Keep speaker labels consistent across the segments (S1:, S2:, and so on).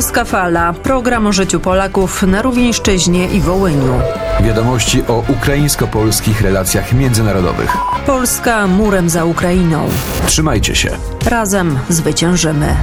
S1: Polska Fala. Program o życiu Polaków na Rówieńszczyźnie i Wołyniu.
S2: Wiadomości o ukraińsko-polskich relacjach międzynarodowych.
S1: Polska murem za Ukrainą.
S2: Trzymajcie się.
S1: Razem zwyciężymy.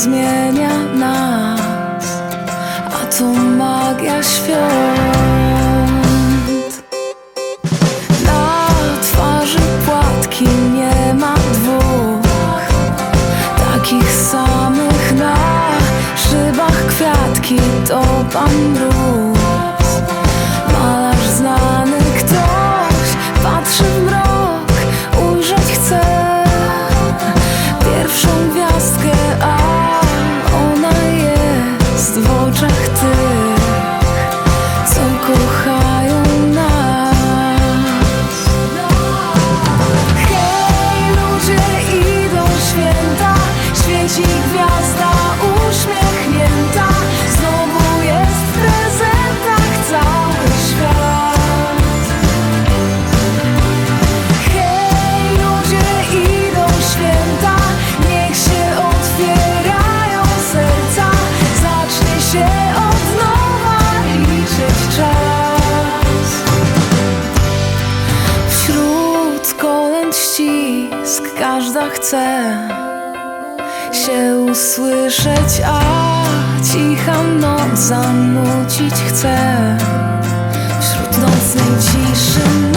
S3: zmieni. chcę się usłyszeć, a cicha noc zanucić chcę wśród nocnej ciszy.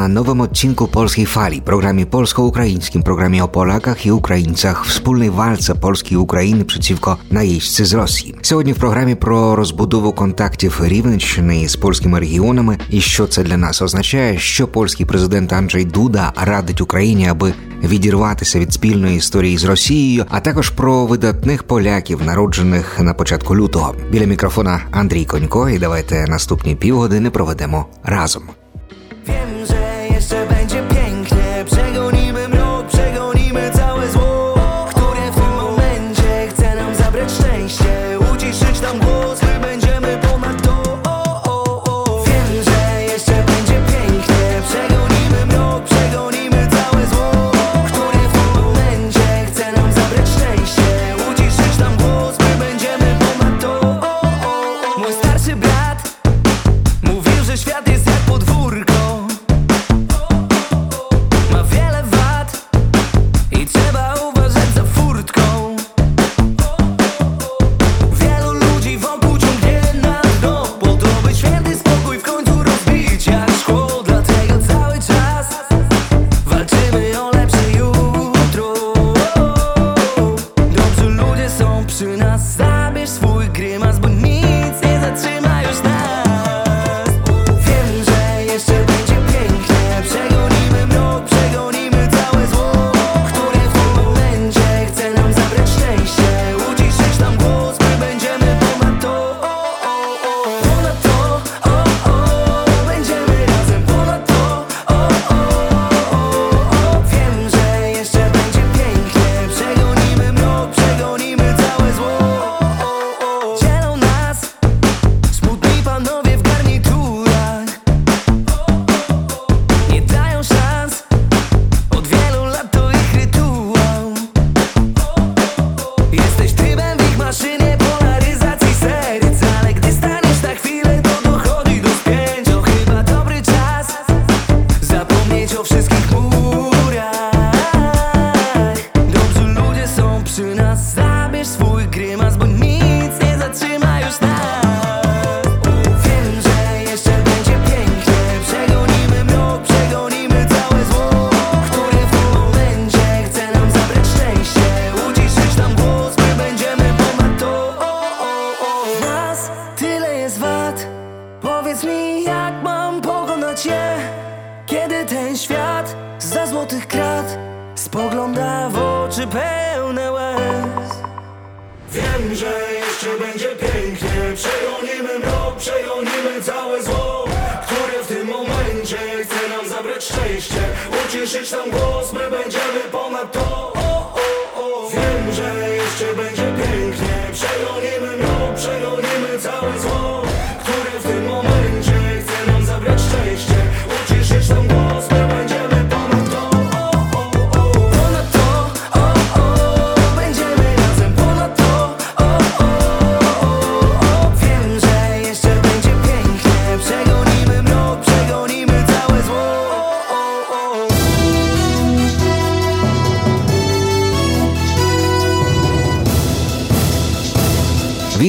S3: na
S4: nowym odcinku Polskiej Fali, programie polsko-ukraińskim, programie o Polakach i Ukraińcach, wspólnej walce Polski i Ukrainy przeciwko najeźdźcy z Rosji. Сегодня в програмі про розбудову контактів Рівненщини з польськими регіонами і що це для нас означає, що польський президент Анджей Дуда радить Україні, аби відірватися від спільної історії з Росією, а також про видатних поляків, народжених на початку лютого. Біля мікрофона Андрій Конько, і давайте наступні півгодини проведемо разом.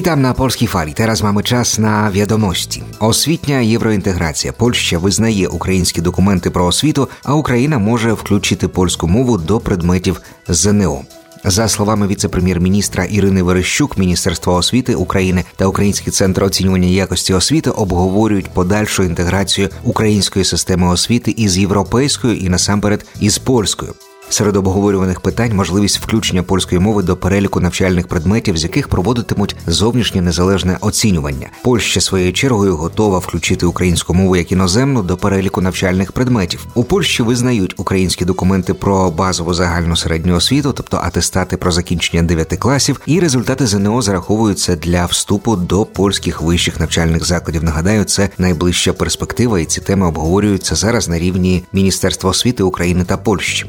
S4: Witam na polskiej fali. Teraz mamy czas на wiadomości. Освітня євроінтеграція. Польща визнає українські документи про освіту, а Україна може включити польську мову до предметів ЗНО. За словами віце-прем'єр-міністра Ірини Верещук, Міністерство освіти України та Український центр оцінювання якості освіти обговорюють подальшу інтеграцію української системи освіти із європейською і насамперед із польською. Серед обговорюваних питань можливість включення польської мови до переліку навчальних предметів, з яких проводитимуть зовнішнє незалежне оцінювання. Польща своєю чергою готова включити українську мову як іноземну до переліку навчальних предметів. У Польщі визнають українські документи про базову загальну середню освіту, тобто атестати про закінчення 9 класів, і результати ЗНО зараховуються для вступу до польських вищих навчальних закладів. Нагадаю, це найближча перспектива, і ці теми обговорюються зараз на рівні Міністерства освіти України та Польщі.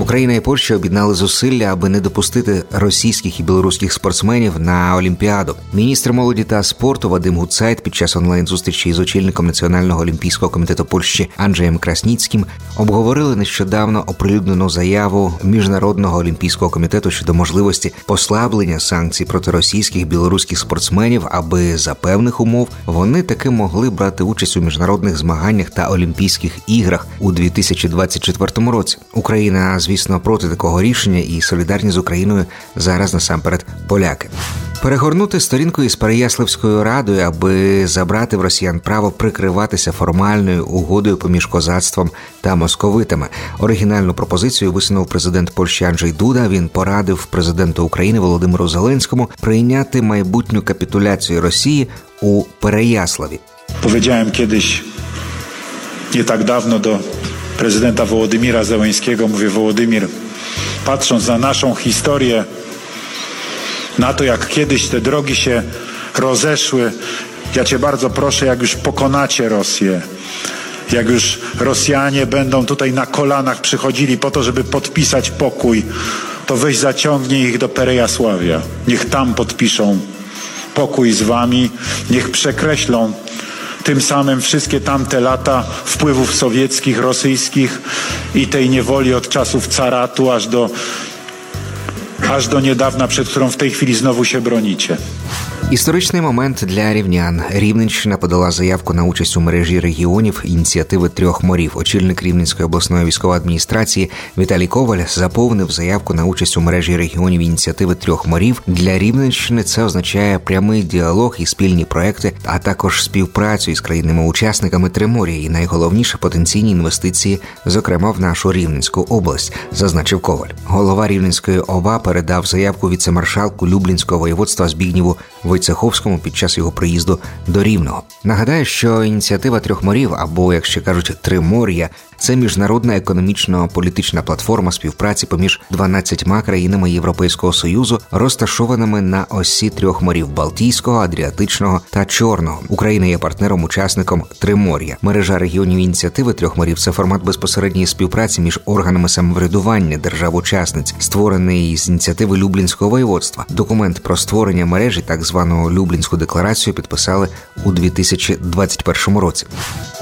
S4: Україна і Польща об'єднали зусилля, аби не допустити російських і білоруських спортсменів на Олімпіаду. Міністр молоді та спорту Вадим Гуцайт під час онлайн-зустрічі із очільником Національного олімпійського комітету Польщі Анджеєм Красніцьким обговорили нещодавно оприлюднену заяву міжнародного олімпійського комітету щодо можливості послаблення санкцій проти російських білоруських спортсменів, аби за певних умов вони таки могли брати участь у міжнародних змаганнях та Олімпійських іграх у 2024 році. Україна, звісно, проти такого рішення і солідарні з Україною зараз насамперед поляки. Перегорнути сторінку із Переяславською радою, аби забрати в росіян право прикриватися формальною угодою поміж козацтвом та московитами. Оригінальну пропозицію висунув президент Польщі Анджей Дуда. Він порадив президенту України Володимиру Зеленському прийняти майбутню капітуляцію Росії у Переяславі.
S5: Powiedziałem kiedyś, nie tak dawno, do prezydenta Wołodymira Zełańskiego, mówię, Wołodymir, patrząc na naszą historię, na to, jak kiedyś te drogi się rozeszły, ja Cię bardzo proszę, jak już pokonacie Rosję, jak już Rosjanie będą tutaj na kolanach przychodzili po to, żeby podpisać pokój, to weź zaciągnij ich do Perejasławia. Niech tam podpiszą pokój z wami, niech przekreślą tym samym wszystkie tamte lata wpływów sowieckich, rosyjskich i tej niewoli od czasów caratu aż do, aż do niedawna, przed którą w tej chwili znowu się bronicie.
S4: Історичний момент для рівнян. Рівненщина подала заявку на участь у мережі регіонів ініціативи трьох морів. Очільник Рівненської обласної військової адміністрації Віталій Коваль заповнив заявку на участь у мережі регіонів ініціативи трьох морів. Для Рівненщини це означає прямий діалог і спільні проекти, а також співпрацю із країнами-учасниками Тримор'я і найголовніше потенційні інвестиції, зокрема в нашу Рівненську область, зазначив Коваль. Голова Рівненської ОВА передав заявку віцемаршалку Люблінського воєводства Збігніву Войцеховському під час його приїзду до Рівного. Нагадаю, що ініціатива трьох морів, або як ще кажуть, Тримор'я, це міжнародна економічно-політична платформа співпраці поміж 12 країнами Європейського союзу, розташованими на осі трьох морів Балтійського, Адріатичного та Чорного. Україна є партнером-учасником Тримор'я. Мережа регіонів ініціативи трьох морів це формат безпосередньої співпраці між органами самоврядування держав-учасниць, створений з ініціативи Люблінського воєводства. Документ про створення мережі, так звану Люблінську декларацію, підписали у 2021 році.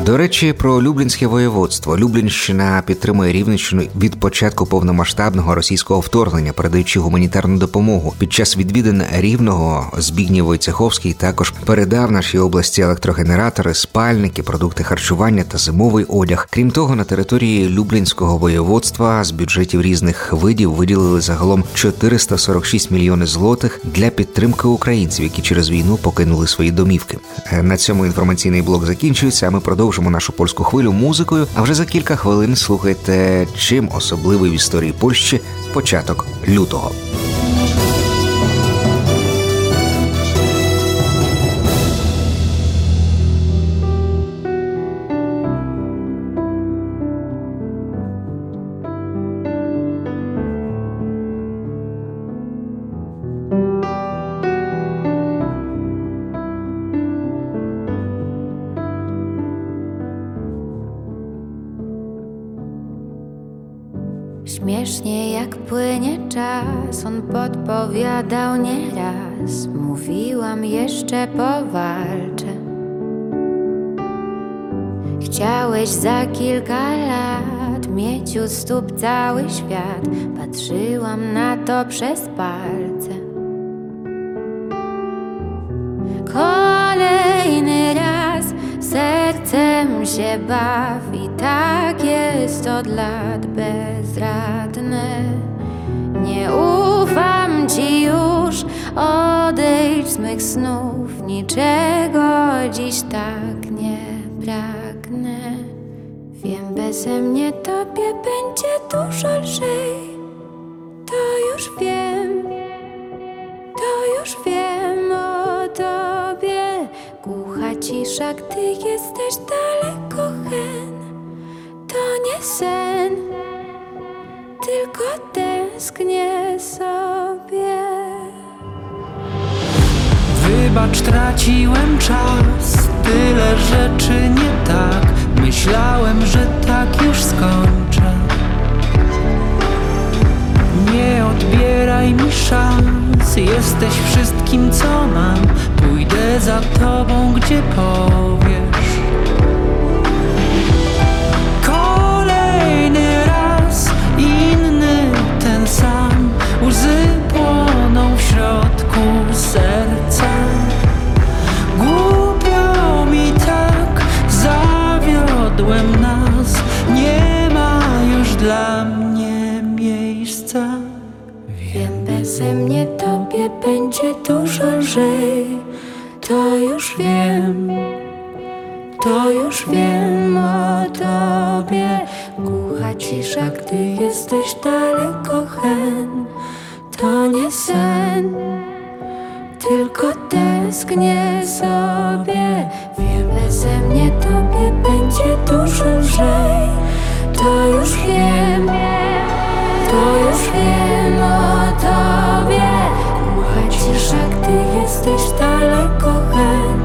S4: До речі, про Люблінське воєводство. Люблінщина підтримує Рівненщину від початку повномасштабного російського вторгнення, передаючи гуманітарну допомогу. Під час відвідин рівного Збігнєв Войцеховський також передав нашій області електрогенератори, спальники, продукти харчування та зимовий одяг. Крім того, на території Люблінського воєводства з бюджетів різних видів виділили загалом 446 мільйони злотих для підтримки українців, які через війну покинули свої домівки. Е, На цьому інформаційний блок закінчується. А ми продовжуємо продовжимо нашу польську хвилю музикою. А вже за кілька хвилин слухайте, чим особливий в історії Польщі початок лютого.
S6: Jeszcze powalczę. Chciałeś za kilka lat mieć u stóp cały świat. Patrzyłam na to przez palce. Kolejny raz sercem się bawi, tak jest od lat bezradne. Nie ufam ci już, odejdź z mych snów, niczego dziś tak nie pragnę. Wiem, beze mnie tobie będzie dużo lżej, to już wiem. To już wiem o tobie. Głucha cisza, gdy jesteś daleko hen. To nie sen, tylko tęsknię sobie.
S7: Wybacz, traciłem czas, tyle rzeczy nie tak. Myślałem, że tak już skończę. Nie odbieraj mi szans, jesteś wszystkim, co mam. Pójdę za tobą, gdzie powiesz.
S6: Jesteś daleko hen.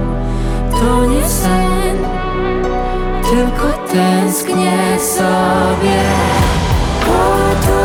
S6: To nie sen, tylko tęsknię sobie. Po tobie,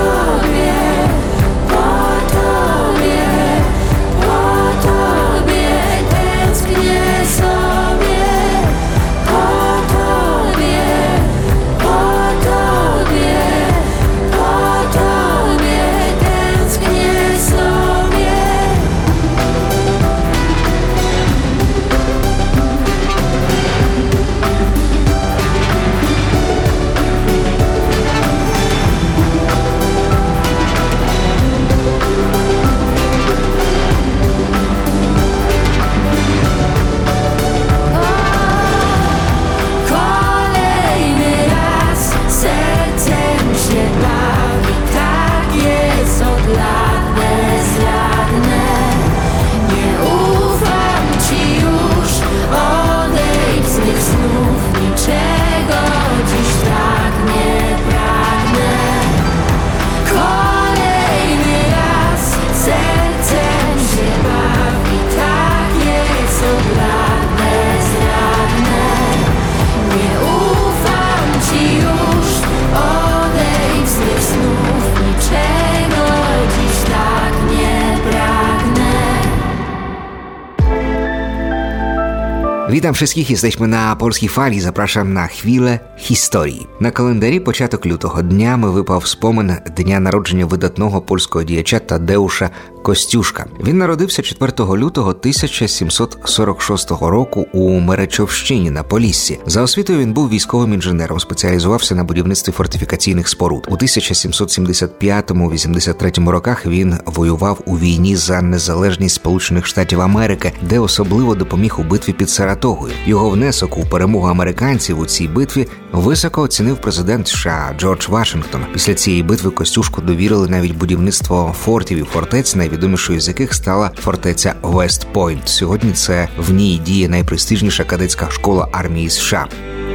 S4: Witam wszystkich, jesteśmy na polskiej fali. Zapraszam na chwilę historii. На календарі початок лютого днями випав спомин дня народження видатного польського діяча Тадеуша Костюшка. Він народився 4 лютого 1746 року у Меречовщині на Поліссі. За освітою він був військовим інженером, спеціалізувався на будівництві фортифікаційних споруд. У 1775-83 роках він воював у війні за незалежність Сполучених Штатів Америки, де особливо допоміг у битві під Саратовом. Чаратогою. Його внесок у перемогу американців у цій битві високо оцінив президент США Джордж Вашингтон. Після цієї битви Костюшку довірили навіть будівництво фортів і фортець, найвідомішою з яких стала фортеця Вест Пойнт. Сьогодні це в ній діє найпрестижніша кадетська школа армії США.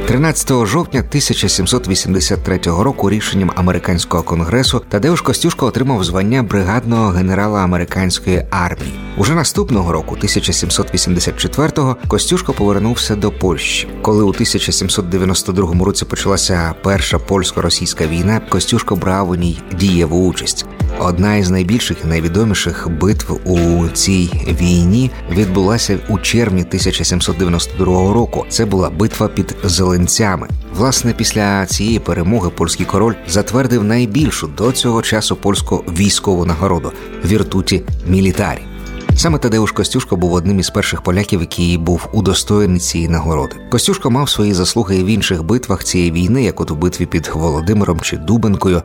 S4: 13 жовтня 1783 року рішенням американського конгресу Тадеуш Костюшко отримав звання бригадного генерала американської армії. Уже наступного року, 1784-го, Костюшко повернувся до Польщі. Коли у 1792 році почалася перша польсько-російська війна, Костюшко брав у ній дієву участь. Одна із найбільших і найвідоміших битв у цій війні відбулася у червні 1792 року. Це була битва під Зеленцями. Власне, після цієї перемоги польський король затвердив найбільшу до цього часу польську військову нагороду віртуті мілітарі. Саме Тадеуш Костюшко був одним із перших поляків, який був удостоєний цієї нагороди. Костюшко мав свої заслуги в інших битвах цієї війни, як от у битві під Володимиром чи Дубенкою.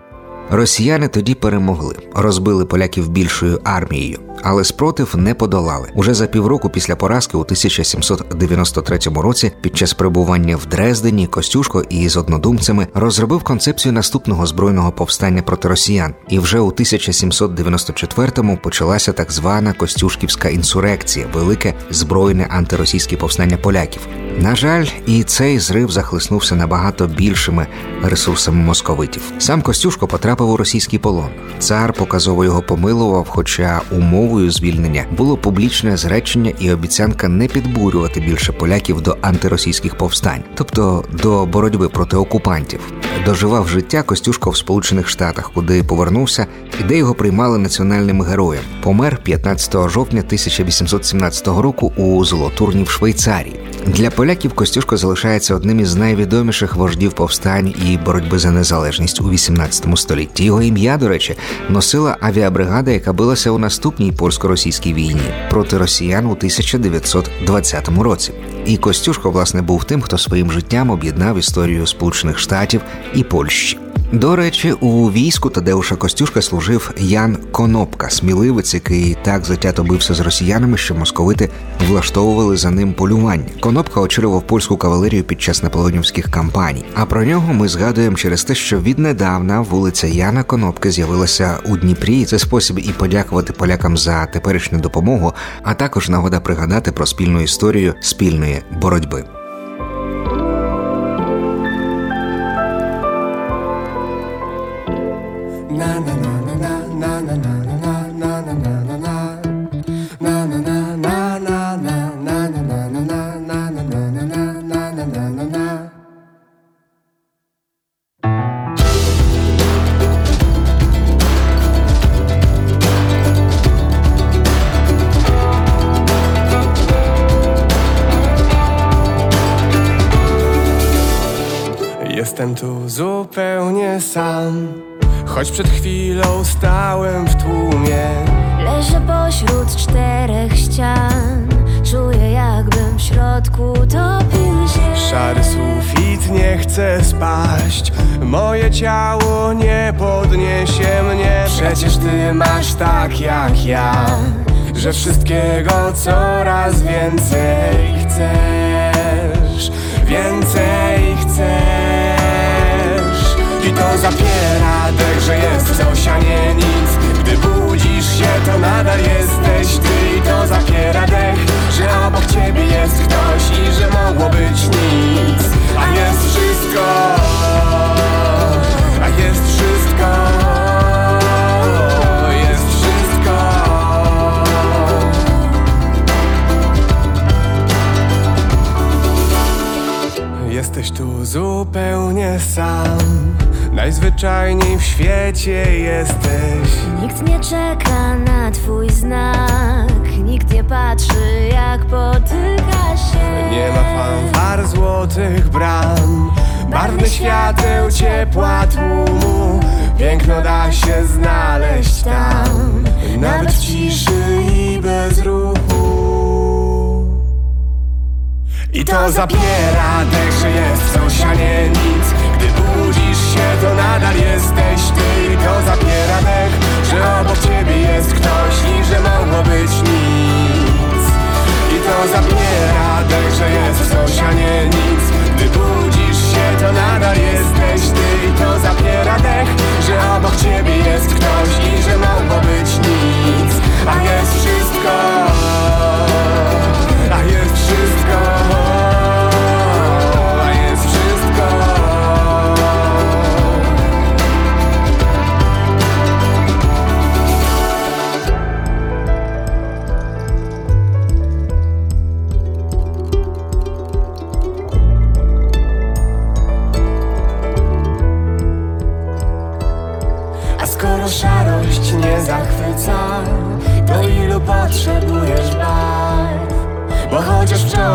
S4: Росіяни тоді перемогли, розбили поляків більшою армією, але спротив не подолали. Уже за півроку після поразки у 1793 році, під час перебування в Дрездені, Костюшко із однодумцями розробив концепцію наступного збройного повстання проти росіян. І вже у 1794-му почалася так звана Костюшківська інсурекція, велике збройне антиросійське повстання поляків. На жаль, і цей зрив захлиснувся набагато більшими ресурсами московитів. Сам Костюшко потрапив у російський полон. Цар показово його помилував, хоча умовою звільнення було публічне зречення і обіцянка не підбурювати більше поляків до антиросійських повстань, тобто до боротьби проти окупантів. Доживав життя Костюшко в Сполучених Штатах, куди повернувся і де його приймали національним героєм. Помер 15 жовтня 1817 року у Золотурні в Швейцарії. Для поляків Костюшко залишається одним із найвідоміших вождів повстань і боротьби за незалежність у 18 столітті. Його ім'я, до речі, носила авіабригада, яка билася у наступній польсько-російській війні проти росіян у 1920 році. І Костюшко, власне, був тим, хто своїм життям об'єднав історію Сполучених Штатів і Польщі. До речі, у війську Тадеуша Костюшка служив Ян Конопка, сміливець, який так затято бився з росіянами, що московити влаштовували за ним полювання. Конопка очолював польську кавалерію під час наполеонівських кампаній. А про нього ми згадуємо через те, що віднедавна вулиця Яна Конопки з'явилася у Дніпрі. Це спосіб і подякувати полякам за теперішню допомогу, а також нагода пригадати про спільну історію спільної боротьби.
S8: Ciało nie podniesie mnie. Przecież ty masz tak jak ja Że wszystkiego coraz więcej chcesz Więcej chcesz. I to zapiera dech, że jest coś, a nie nic. Gdy budzisz się, to nadal jesteś ty. I to zapiera dech, że obok ciebie jest ktoś I że mogło być nic. A jest wszystko jest wszystko Jest wszystko. Jesteś tu zupełnie sam Najzwyczajniej w świecie jesteś.
S6: Nikt nie czeka na twój znak. Nikt nie patrzy jak potyka się.
S8: Nie ma fanfar złotych bram Barwny świateł, ciepła tłumu Piękno da się znaleźć tam. Nawet w ciszy i bez ruchu. I to zapiera dech, że jest coś, a nie nic nadal jesteś ty I to zabiera dech, że obok ciebie jest ktoś I że mogło być nic. I to zabiera dech, że jest coś, a nie nic. Gdy budzisz się, to nadal jesteś ty I to zabiera dech, że obok ciebie jest ktoś I że mogło być nic, a jest wszystko.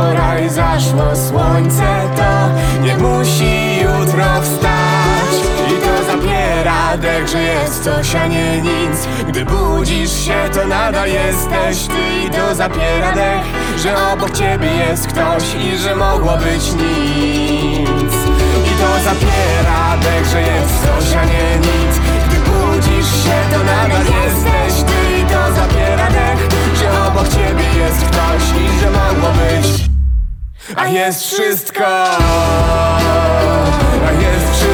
S8: Wczoraj zaszło słońce To nie musi jutro wstać. I to zabiera dech, że jest coś, a nie nic. Gdy budzisz się, to nadal jesteś ty. I to zabiera dech, że obok ciebie jest ktoś I że mogło być nic. I to zabiera dech, że jest coś, a nie nic. Gdy budzisz się, to nadal jesteś ty. I to zabiera dech, że obok ciebie jest ktoś I że mogło być a jest wszystko. A jest wszystko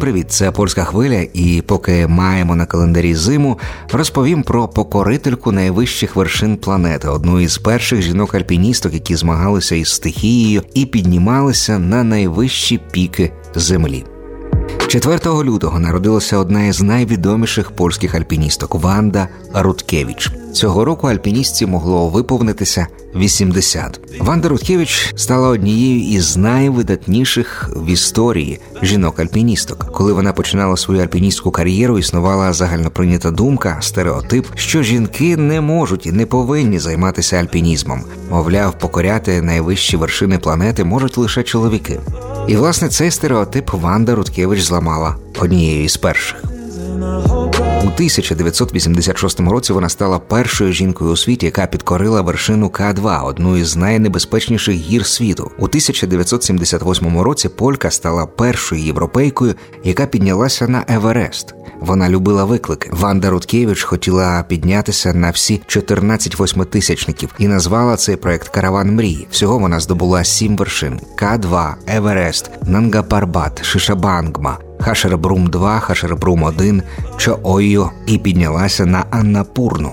S4: привіт! Це польська хвиля, і поки маємо на календарі зиму, розповім про покорительку найвищих вершин планети, одну із перших жінок-альпіністок, які змагалися із стихією і піднімалися на найвищі піки землі. 4 лютого народилася одна із найвідоміших польських альпіністок Ванда Руткевич. Цього року альпіністці могло виповнитися 80. Ванда Руткевич стала однією із найвидатніших в історії жінок-альпіністок. Коли вона починала свою альпіністську кар'єру, існувала загальноприйнята думка, стереотип, що жінки не можуть і не повинні займатися альпінізмом. Мовляв, покоряти найвищі вершини планети можуть лише чоловіки. І власне цей стереотип Ванда Руткевич зламала однією із перших. У 1986 році вона стала першою жінкою у світі, яка підкорила вершину К2, одну із найнебезпечніших гір світу. У 1978 році Полька стала першою європейкою, яка піднялася на Еверест. Вона любила виклики. Ванда Руткевич хотіла піднятися на всі 14 восьмитисячників і назвала цей проект Караван мрії. Всього вона здобула сім вершин: К2, Еверест, Нангапарбат, Шишабангма. Хашербрум 2, Хашербрум 1, Чоойо і піднялася на Аннапурну.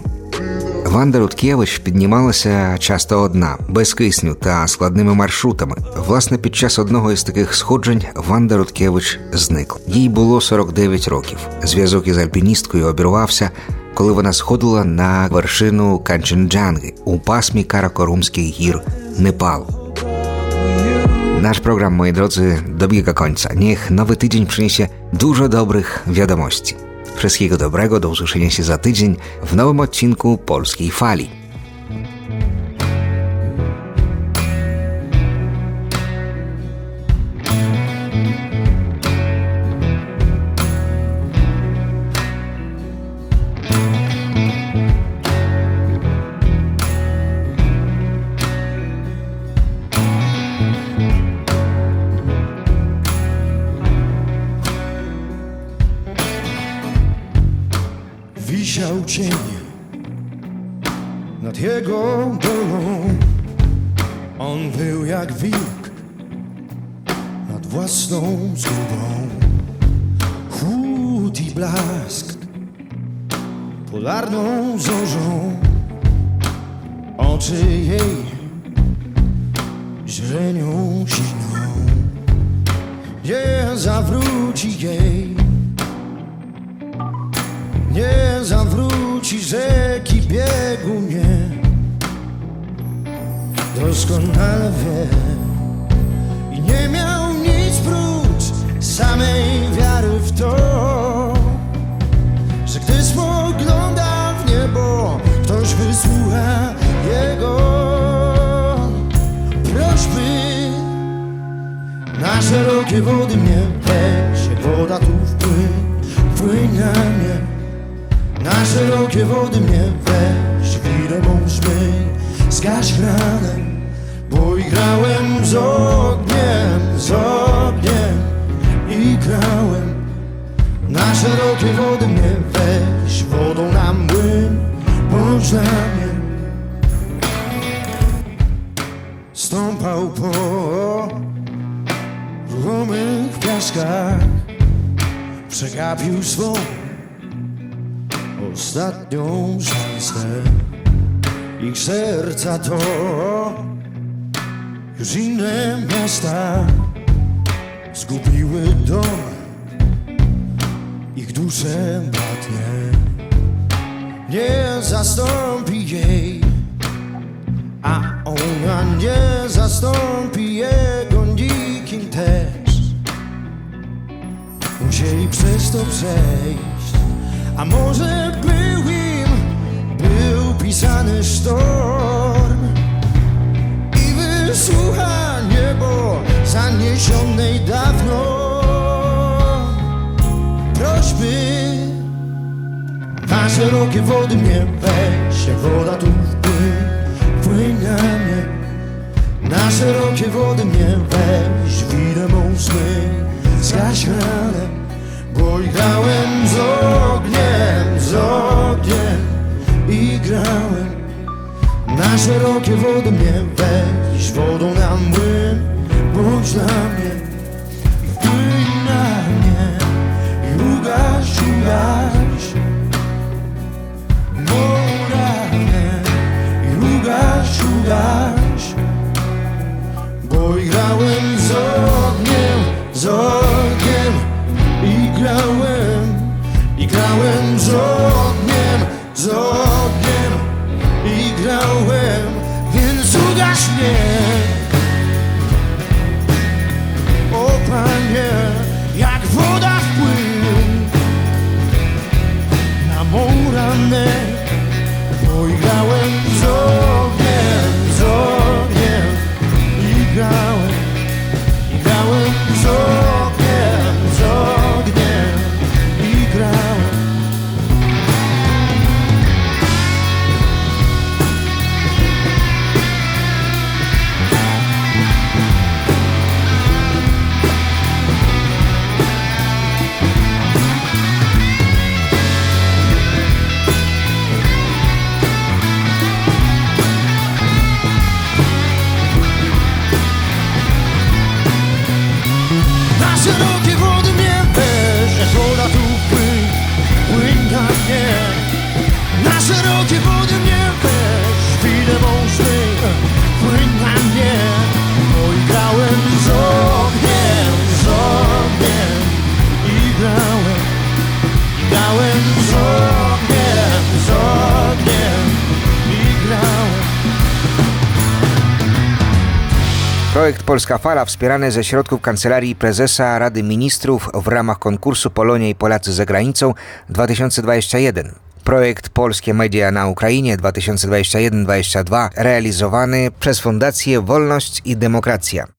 S4: Ванда Руткевич піднімалася часто одна, без кисню та складними маршрутами. Власне, під час одного із таких сходжень Ванда Руткевич зникла. Їй було 49 років. Зв'язок із альпіністкою обірвався, коли вона сходила на вершину Канченджанги у пасмі Каракорумських гір Непалу. Nasz program, moi drodzy, dobiega końca. Niech nowy tydzień przyniesie dużo dobrych wiadomości. Wszystkiego dobrego, do usłyszenia się za tydzień w nowym odcinku Polskiej Fali.
S9: Wisiał cień nad jego dolą On był jak wilk nad własną zgubą. Chłód i blask polarną zorzą. Oczy jej źrenią siną. Nie zawróci jej nie zawróci rzeki biegu nie. Doskonale wie I nie miał nic prócz samej wiary w to Że gdy spogląda w niebo Ktoś wysłucha jego prośby. Na szerokie wody mnie weź Woda tu wpłyń na mnie na szerokie wody mnie weź Wirę mą szmyj, zgaś ranem Bo i grałem z ogniem, z ogniem I grałem. Na szerokie wody mnie weź Wodą na młyn, bądź na mnie Stąpał po ruchomych piaskach przegapił swą ostatnią szansę. Ich serca to już inne miasta zgubiły dom, ich dusze bratnie nie zastąpi jej, a ona nie zastąpi jego nikim też. Musieli przez to przejść, a może był im, był pisany sztorm? I wysłucha niebo zaniesionej dawno. Prośby. Na szerokie wody mnie weź, woda tu wpłyń, wpłyń na mnie. Na szerokie wody mnie weź, widzę mą sny, zgaś grałem z ogniem, z ogniem i grałem. Na szerokie wody mnie weź, wodą na młyn, bądź dla mnie i wpłyń na mnie i ugaś, ugaś.
S4: Projekt Polska Fala wspierany ze środków Kancelarii Prezesa Rady Ministrów w ramach konkursu Polonia i Polacy za granicą 2021. Projekt Polskie Media na Ukrainie 2021-2022 realizowany przez Fundację Wolność i Demokracja.